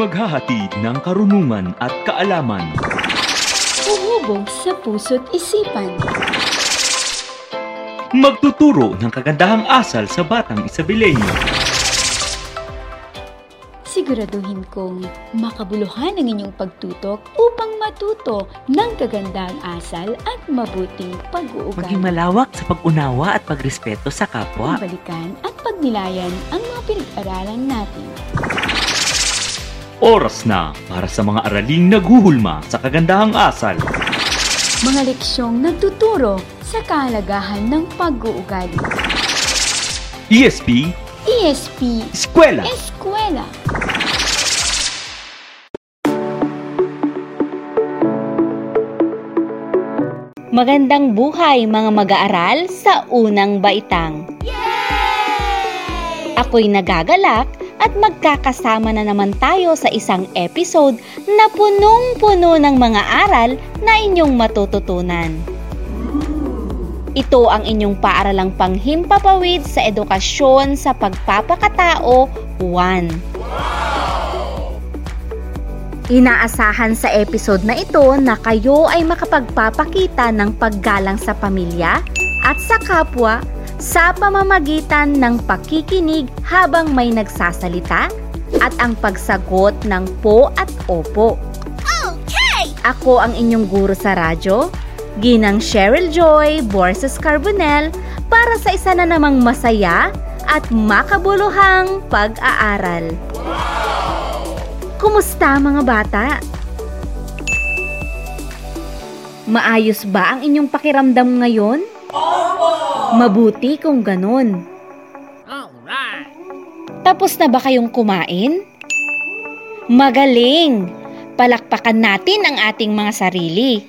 Maghahatid ng karunungan at kaalaman. Uhubog sa puso't isipan. Magtuturo ng kagandahang asal sa batang Isabelenyo. Siguraduhin kong makabuluhan ang inyong pagtutok upang matuto ng kagandahang asal at mabuting Maging pag-uugali. malawak sa pag-unawa at pagrespeto sa kapwa. Balikan at pagnilayan ang mga pinag-aralan natin. Oras na para sa mga araling naghuhulma sa kagandahang asal. Mga leksyong nagtuturo sa kahalagahan ng pag-uugali. ESP, ESP Eskwela. Eskwela. Magandang buhay mga mag-aaral sa unang baitang. Ako'y nagagalak at magkakasama na naman tayo sa isang episode na punong-puno ng mga aral na inyong matututunan. Ito ang inyong paaralang panghimpapawid sa edukasyon sa pagpapakatao 1. Inaasahan sa episode na ito na kayo ay makapagpapakita ng paggalang sa pamilya at sa kapwa sa pamamagitan ng pakikinig habang may nagsasalita at ang pagsagot ng po at opo. Okay! Ako ang inyong guro sa radyo, Ginang Cheryl Joy Borses Carbonell para sa isa na namang masaya at makabuluhang pag-aaral. Kumusta mga bata? Maayos ba ang inyong pakiramdam ngayon? Mabuti kung ganon. Tapos na ba kayong kumain? Magaling! Palakpakan natin ang ating mga sarili.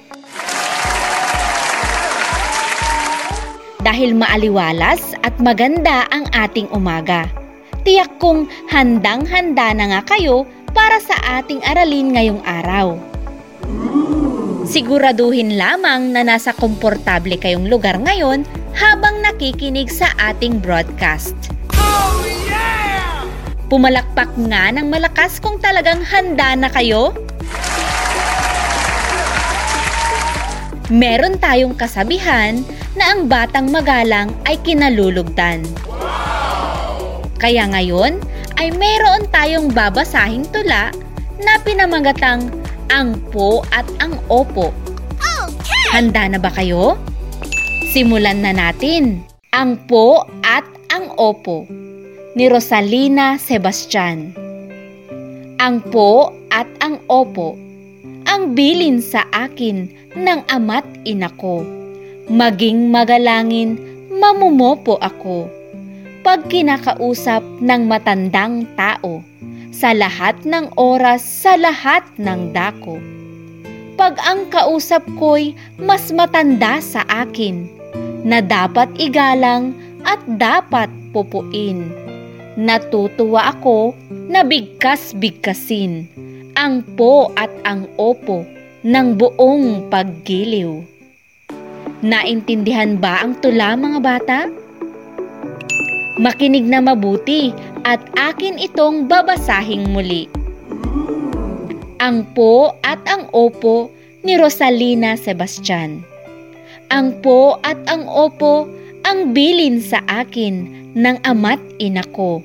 Dahil maaliwalas at maganda ang ating umaga. Tiyak kong handang-handa na nga kayo para sa ating aralin ngayong araw. Siguraduhin lamang na nasa komportable kayong lugar ngayon habang nakikinig sa ating broadcast. Pumalakpak nga ng malakas kung talagang handa na kayo. Meron tayong kasabihan na ang batang magalang ay kinalulugdan. Kaya ngayon ay meron tayong babasahing tula na pinamagatang ang po at ang opo. Handa na ba kayo? Simulan na natin. Ang po at ang opo ni Rosalina Sebastian. Ang po at ang opo ang bilin sa akin ng ama't ina ko. Maging magalangin, mamumopo ako. Pag kinakausap ng matandang tao, sa lahat ng oras, sa lahat ng dako. Pag ang kausap ko'y mas matanda sa akin, na dapat igalang at dapat pupuin. Natutuwa ako na bigkas-bigkasin ang po at ang opo ng buong paggiliw. Naintindihan ba ang tula mga bata? Makinig na mabuti at akin itong babasahing muli. Ang po at ang opo ni Rosalina Sebastian. Ang po at ang opo ang bilin sa akin ng ama't ina ko.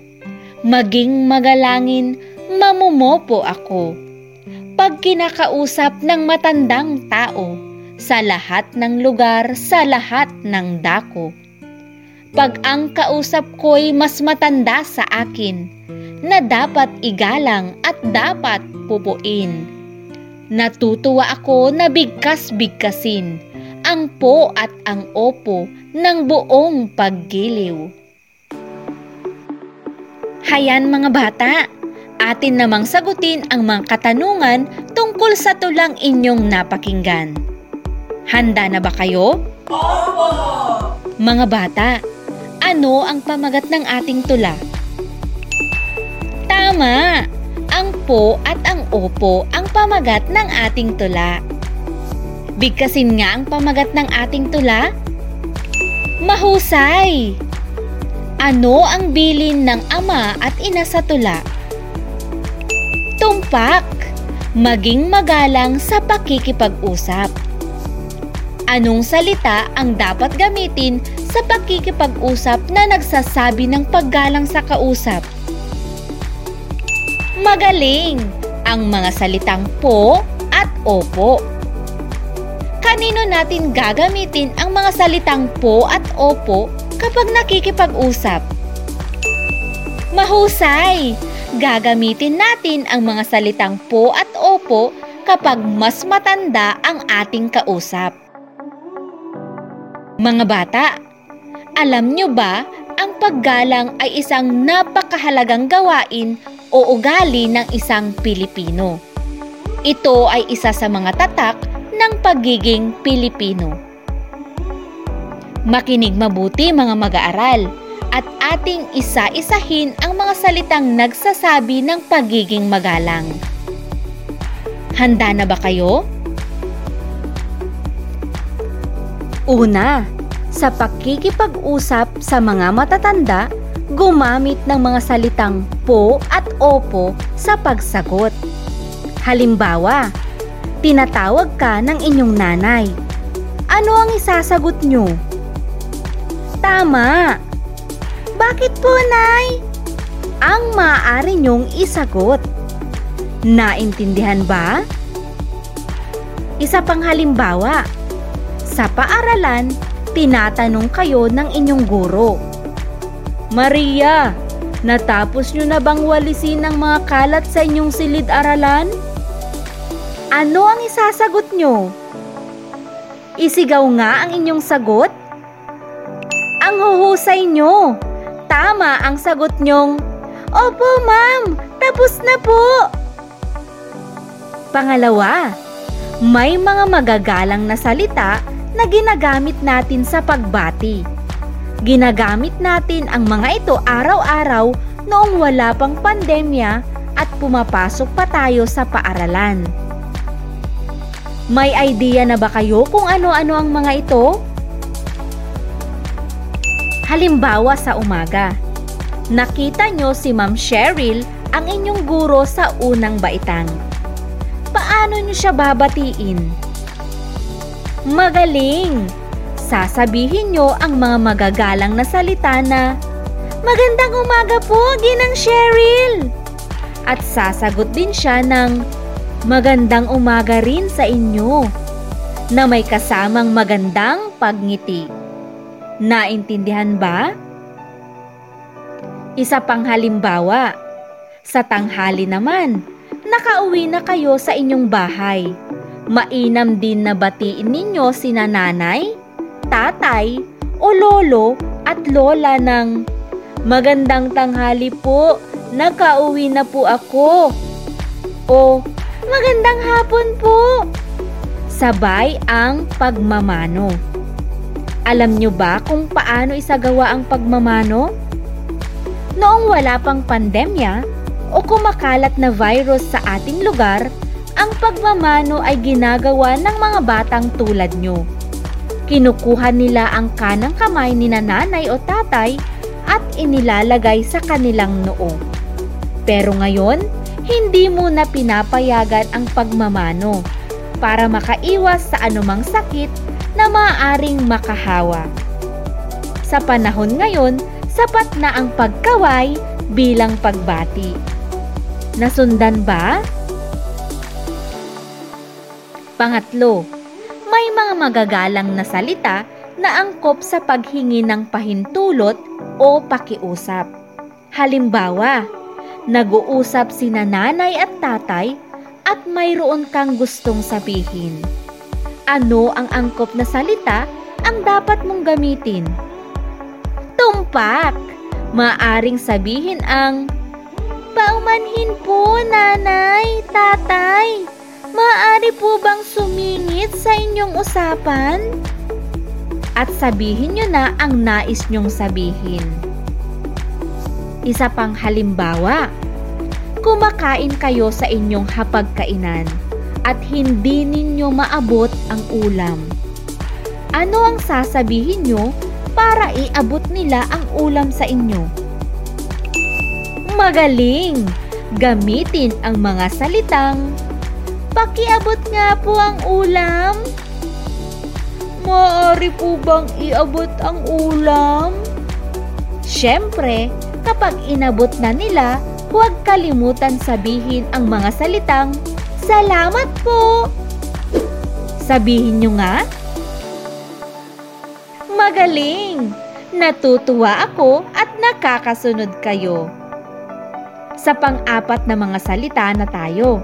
Maging magalangin, mamumopo ako. Pag kinakausap ng matandang tao, sa lahat ng lugar, sa lahat ng dako. Pag ang kausap ko'y mas matanda sa akin, na dapat igalang at dapat pupuin. Natutuwa ako na bigkas-bigkasin ang po at ang opo ng buong paggiliw. Hayan mga bata, atin namang sagutin ang mga katanungan tungkol sa tulang inyong napakinggan. Handa na ba kayo? Mga bata, ano ang pamagat ng ating tula? Tama! Ang po at ang opo ang pamagat ng ating tula. Bigkasin nga ang pamagat ng ating tula? Mahusay! Ano ang bilin ng ama at ina sa tula? Tumpak, maging magalang sa pakikipag-usap. Anong salita ang dapat gamitin sa pakikipag-usap na nagsasabi ng paggalang sa kausap? Magaling ang mga salitang po at opo. Kanino natin gagamitin ang mga salitang po at opo kapag nakikipag-usap? Mahusay! Gagamitin natin ang mga salitang po at opo kapag mas matanda ang ating kausap. Mga bata, alam nyo ba ang paggalang ay isang napakahalagang gawain o ugali ng isang Pilipino. Ito ay isa sa mga tatak ng pagiging Pilipino. Makinig mabuti mga mag-aaral at ating isa-isahin ang mga salitang nagsasabi ng pagiging magalang. Handa na ba kayo? Una, sa pakikipag-usap sa mga matatanda, gumamit ng mga salitang po at opo sa pagsagot. Halimbawa, tinatawag ka ng inyong nanay. Ano ang isasagot nyo? Tama! Bakit po, Nay? Ang maaari niyong isagot. Naintindihan ba? Isa pang halimbawa, sa paaralan, tinatanong kayo ng inyong guro. Maria, natapos nyo na bang walisin ang mga kalat sa inyong silid-aralan? Ano ang isasagot nyo? Isigaw nga ang inyong sagot? Ang huhusay nyo! Tama ang sagot nyong, Opo, ma'am! Tapos na po! Pangalawa, may mga magagalang na salita na ginagamit natin sa pagbati. Ginagamit natin ang mga ito araw-araw noong wala pang pandemya at pumapasok pa tayo sa paaralan. May idea na ba kayo kung ano-ano ang mga ito? Halimbawa sa umaga, nakita nyo si Ma'am Cheryl ang inyong guro sa unang baitang. Paano nyo siya babatiin? Magaling! Sasabihin nyo ang mga magagalang na salita na, Magandang umaga po, Ginang Cheryl! At sasagot din siya ng, Magandang umaga rin sa inyo, na may kasamang magandang pagngiti. Naintindihan ba? Isa pang halimbawa, sa tanghali naman, nakauwi na kayo sa inyong bahay. Mainam din na batiin ninyo sina nanay, tatay, o lolo at lola ng Magandang tanghali po, nakauwi na po ako. O Magandang hapon po. Sabay ang pagmamano. Alam nyo ba kung paano isagawa ang pagmamano? Noong wala pang pandemya o kumakalat na virus sa ating lugar, ang pagmamano ay ginagawa ng mga batang tulad nyo. Kinukuha nila ang kanang kamay ni nanay o tatay at inilalagay sa kanilang noo. Pero ngayon, hindi muna pinapayagan ang pagmamano para makaiwas sa anumang sakit na maaaring makahawa. Sa panahon ngayon, sapat na ang pagkaway bilang pagbati. Nasundan ba? Pangatlo, may mga magagalang na salita na angkop sa paghingi ng pahintulot o pakiusap. Halimbawa, nag-uusap si nanay at tatay at mayroon kang gustong sabihin. Ano ang angkop na salita ang dapat mong gamitin? Tumpak! Maaring sabihin ang Paumanhin po, nanay, tatay. Maaari po bang sumingit sa inyong usapan? At sabihin nyo na ang nais nyong sabihin. Isa pang halimbawa, kumakain kayo sa inyong hapagkainan at hindi ninyo maabot ang ulam. Ano ang sasabihin nyo para iabot nila ang ulam sa inyo? Magaling! gamitin ang mga salitang Pakiabot nga po ang ulam. Maaari po bang iabot ang ulam? Siyempre, kapag inabot na nila, huwag kalimutan sabihin ang mga salitang Salamat po! Sabihin nyo nga, Magaling! Natutuwa ako at nakakasunod kayo. Sa pang-apat na mga salita na tayo.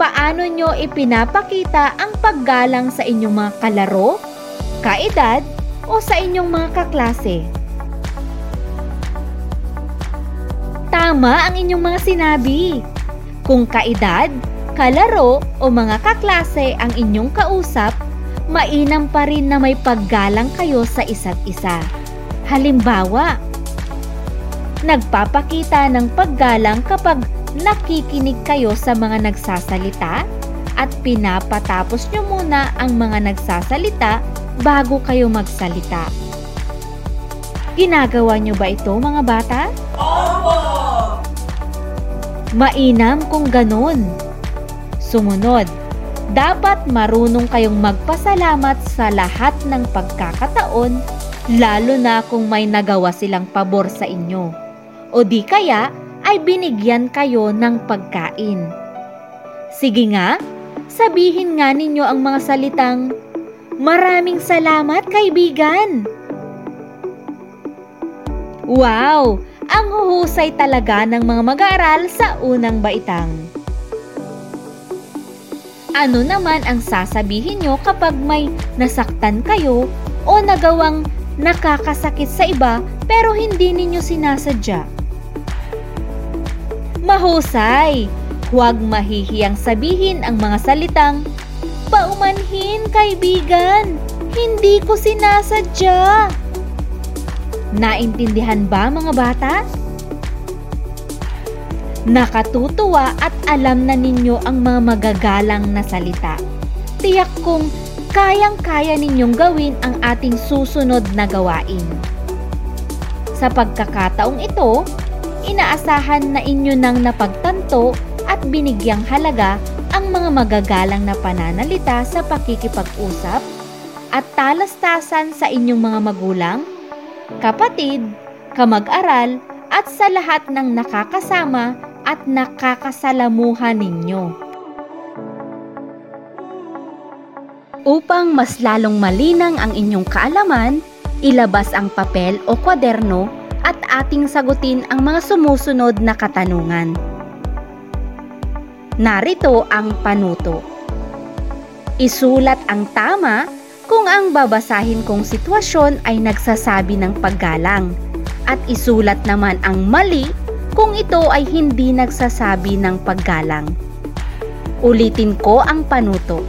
Paano nyo ipinapakita ang paggalang sa inyong mga kalaro, kaedad, o sa inyong mga kaklase? Tama ang inyong mga sinabi. Kung kaedad, kalaro o mga kaklase ang inyong kausap, mainam pa rin na may paggalang kayo sa isa't isa. Halimbawa, nagpapakita ng paggalang kapag nakikinig kayo sa mga nagsasalita at pinapatapos nyo muna ang mga nagsasalita bago kayo magsalita. Ginagawa nyo ba ito mga bata? Opo! Mainam kung ganun. Sumunod, dapat marunong kayong magpasalamat sa lahat ng pagkakataon, lalo na kung may nagawa silang pabor sa inyo. O di kaya ay binigyan kayo ng pagkain. Sige nga, sabihin nga ninyo ang mga salitang, Maraming salamat kaibigan! Wow! Ang huhusay talaga ng mga mag-aaral sa unang baitang. Ano naman ang sasabihin nyo kapag may nasaktan kayo o nagawang nakakasakit sa iba pero hindi ninyo sinasadya? Mahusay! Huwag mahihiyang sabihin ang mga salitang, Paumanhin, kaibigan! Hindi ko sinasadya! Naintindihan ba mga bata? Nakatutuwa at alam na ninyo ang mga magagalang na salita. Tiyak kong kayang-kaya ninyong gawin ang ating susunod na gawain. Sa pagkakataong ito, inaasahan na inyo nang napagtanto at binigyang halaga ang mga magagalang na pananalita sa pakikipag-usap at talastasan sa inyong mga magulang kapatid, kamag-aral, at sa lahat ng nakakasama at nakakasalamuhan ninyo. Upang mas lalong malinang ang inyong kaalaman, ilabas ang papel o kwaderno at ating sagutin ang mga sumusunod na katanungan. Narito ang panuto. Isulat ang tama kung ang babasahin kong sitwasyon ay nagsasabi ng paggalang at isulat naman ang mali kung ito ay hindi nagsasabi ng paggalang. Ulitin ko ang panuto.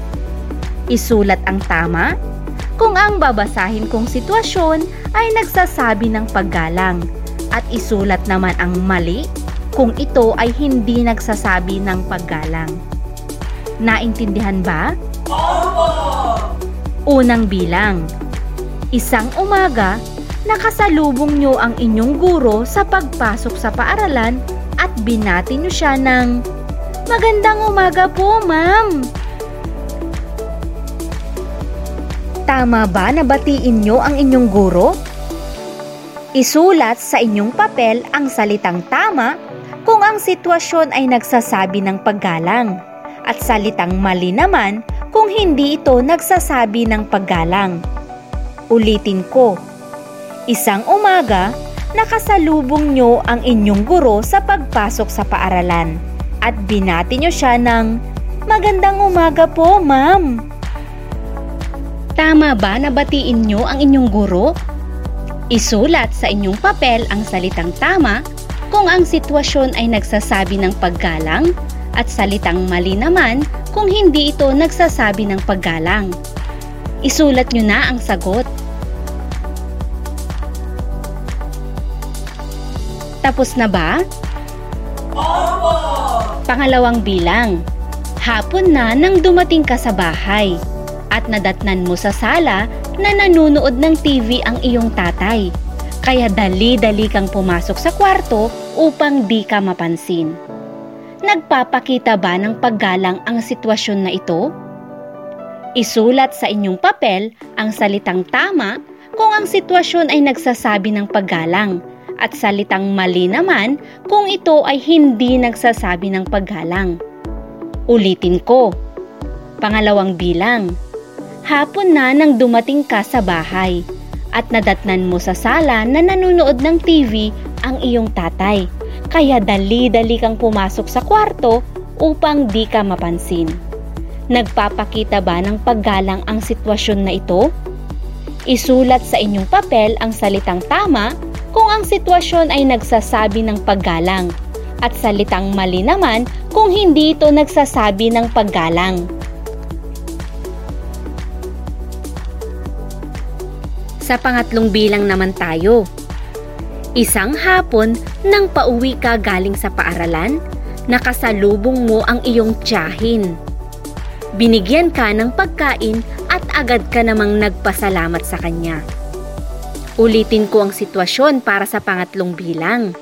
Isulat ang tama kung ang babasahin kong sitwasyon ay nagsasabi ng paggalang at isulat naman ang mali kung ito ay hindi nagsasabi ng paggalang. Naintindihan ba? Unang bilang. Isang umaga, nakasalubong nyo ang inyong guro sa pagpasok sa paaralan at binati nyo siya ng Magandang umaga po, ma'am! Tama ba na batiin nyo ang inyong guro? Isulat sa inyong papel ang salitang tama kung ang sitwasyon ay nagsasabi ng paggalang at salitang mali naman kung hindi ito nagsasabi ng paggalang. Ulitin ko, isang umaga, nakasalubong nyo ang inyong guro sa pagpasok sa paaralan at binati nyo siya ng, Magandang umaga po, ma'am! Tama ba na batiin nyo ang inyong guro? Isulat sa inyong papel ang salitang tama kung ang sitwasyon ay nagsasabi ng paggalang at salitang mali naman kung hindi ito nagsasabi ng paggalang. Isulat nyo na ang sagot. Tapos na ba? Opo! Pangalawang bilang. Hapon na nang dumating ka sa bahay at nadatnan mo sa sala na nanunood ng TV ang iyong tatay. Kaya dali-dali kang pumasok sa kwarto upang di ka mapansin. Nagpapakita ba ng paggalang ang sitwasyon na ito? Isulat sa inyong papel ang salitang tama kung ang sitwasyon ay nagsasabi ng paggalang at salitang mali naman kung ito ay hindi nagsasabi ng paggalang. Ulitin ko. Pangalawang bilang. Hapon na nang dumating ka sa bahay at nadatnan mo sa sala na nanonood ng TV ang iyong tatay. Kaya dali-dali kang pumasok sa kwarto upang di ka mapansin. Nagpapakita ba ng paggalang ang sitwasyon na ito? Isulat sa inyong papel ang salitang tama kung ang sitwasyon ay nagsasabi ng paggalang at salitang mali naman kung hindi ito nagsasabi ng paggalang. Sa pangatlong bilang naman tayo. Isang hapon nang pauwi ka galing sa paaralan, nakasalubong mo ang iyong tiyahin. Binigyan ka ng pagkain at agad ka namang nagpasalamat sa kanya. Ulitin ko ang sitwasyon para sa pangatlong bilang.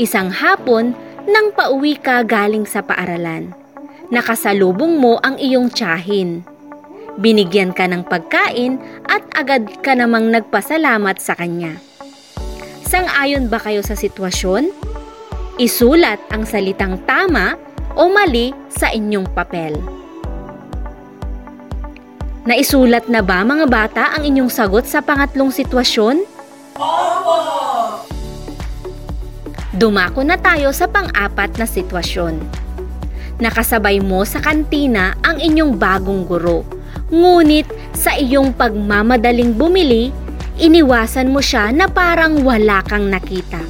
Isang hapon nang pauwi ka galing sa paaralan, nakasalubong mo ang iyong tiyahin binigyan ka ng pagkain at agad ka namang nagpasalamat sa kanya. Sang-ayon ba kayo sa sitwasyon? Isulat ang salitang tama o mali sa inyong papel. Naisulat na ba mga bata ang inyong sagot sa pangatlong sitwasyon? Opo! Dumako na tayo sa pang-apat na sitwasyon. Nakasabay mo sa kantina ang inyong bagong guro Ngunit sa iyong pagmamadaling bumili, iniwasan mo siya na parang wala kang nakita.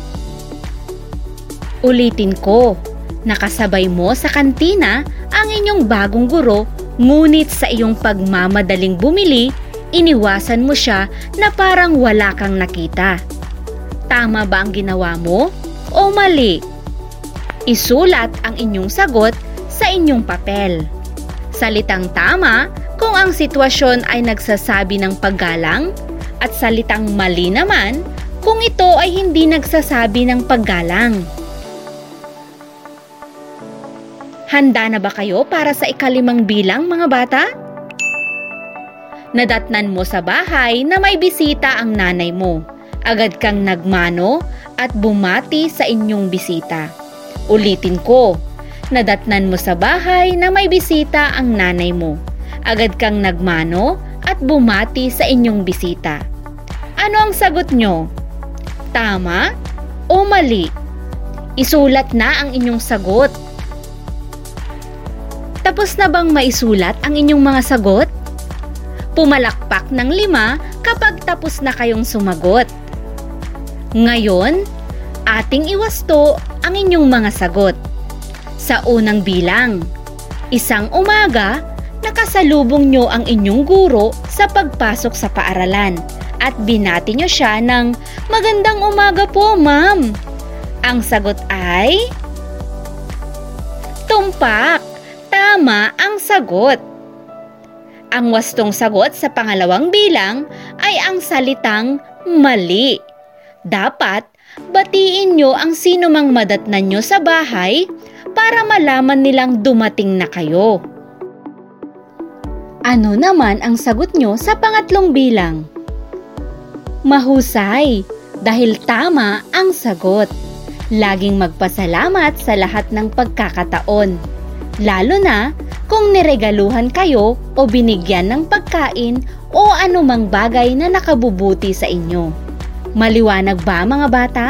Ulitin ko, nakasabay mo sa kantina ang inyong bagong guro, ngunit sa iyong pagmamadaling bumili, iniwasan mo siya na parang wala kang nakita. Tama ba ang ginawa mo o mali? Isulat ang inyong sagot sa inyong papel. Salitang tama kung ang sitwasyon ay nagsasabi ng paggalang at salitang mali naman kung ito ay hindi nagsasabi ng paggalang. Handa na ba kayo para sa ikalimang bilang mga bata? Nadatnan mo sa bahay na may bisita ang nanay mo. Agad kang nagmano at bumati sa inyong bisita. Ulitin ko, nadatnan mo sa bahay na may bisita ang nanay mo agad kang nagmano at bumati sa inyong bisita. Ano ang sagot nyo? Tama o mali? Isulat na ang inyong sagot. Tapos na bang maisulat ang inyong mga sagot? Pumalakpak ng lima kapag tapos na kayong sumagot. Ngayon, ating iwasto ang inyong mga sagot. Sa unang bilang, isang umaga, nakasalubong nyo ang inyong guro sa pagpasok sa paaralan at binati nyo siya ng magandang umaga po ma'am. Ang sagot ay Tumpak! Tama ang sagot. Ang wastong sagot sa pangalawang bilang ay ang salitang mali. Dapat batiin nyo ang sino mang madatnan nyo sa bahay para malaman nilang dumating na kayo. Ano naman ang sagot nyo sa pangatlong bilang? Mahusay, dahil tama ang sagot. Laging magpasalamat sa lahat ng pagkakataon. Lalo na kung niregaluhan kayo o binigyan ng pagkain o anumang bagay na nakabubuti sa inyo. Maliwanag ba mga bata?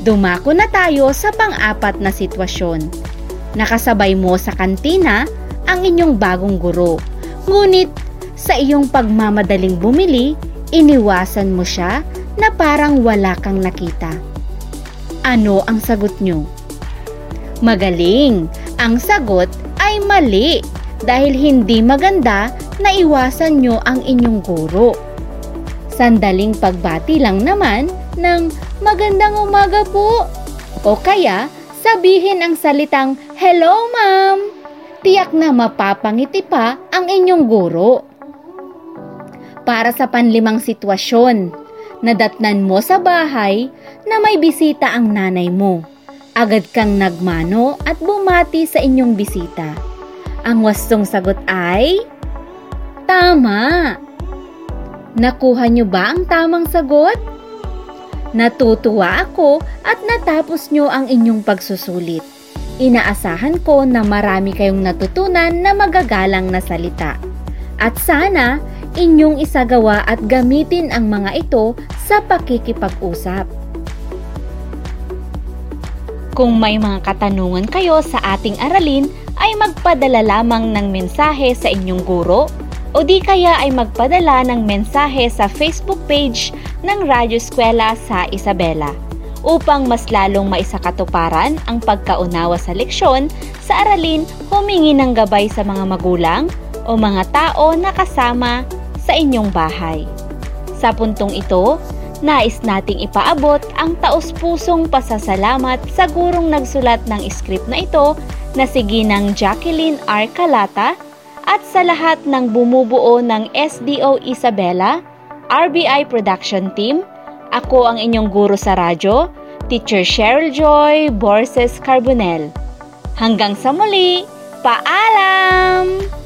Dumako na tayo sa pang-apat na sitwasyon. Nakasabay mo sa kantina ang inyong bagong guro. Ngunit sa iyong pagmamadaling bumili, iniwasan mo siya na parang wala kang nakita. Ano ang sagot nyo? Magaling! Ang sagot ay mali dahil hindi maganda na iwasan nyo ang inyong guro. Sandaling pagbati lang naman ng magandang umaga po. O kaya sabihin ang salitang hello ma'am tiyak na mapapangiti pa ang inyong guro. Para sa panlimang sitwasyon, nadatnan mo sa bahay na may bisita ang nanay mo. Agad kang nagmano at bumati sa inyong bisita. Ang wastong sagot ay... Tama! Nakuha niyo ba ang tamang sagot? Natutuwa ako at natapos niyo ang inyong pagsusulit. Inaasahan ko na marami kayong natutunan na magagalang na salita. At sana inyong isagawa at gamitin ang mga ito sa pakikipag-usap. Kung may mga katanungan kayo sa ating aralin, ay magpadala lamang ng mensahe sa inyong guro o di kaya ay magpadala ng mensahe sa Facebook page ng Radyo Eskwela sa Isabela upang mas lalong maisakatuparan ang pagkaunawa sa leksyon sa aralin humingi ng gabay sa mga magulang o mga tao na kasama sa inyong bahay. Sa puntong ito, nais nating ipaabot ang taus-pusong pasasalamat sa gurong nagsulat ng script na ito na si Ginang Jacqueline R. Calata at sa lahat ng bumubuo ng SDO Isabela, RBI Production Team, ako ang inyong guro sa radyo, Teacher Cheryl Joy Borses Carbonel. Hanggang sa muli, paalam!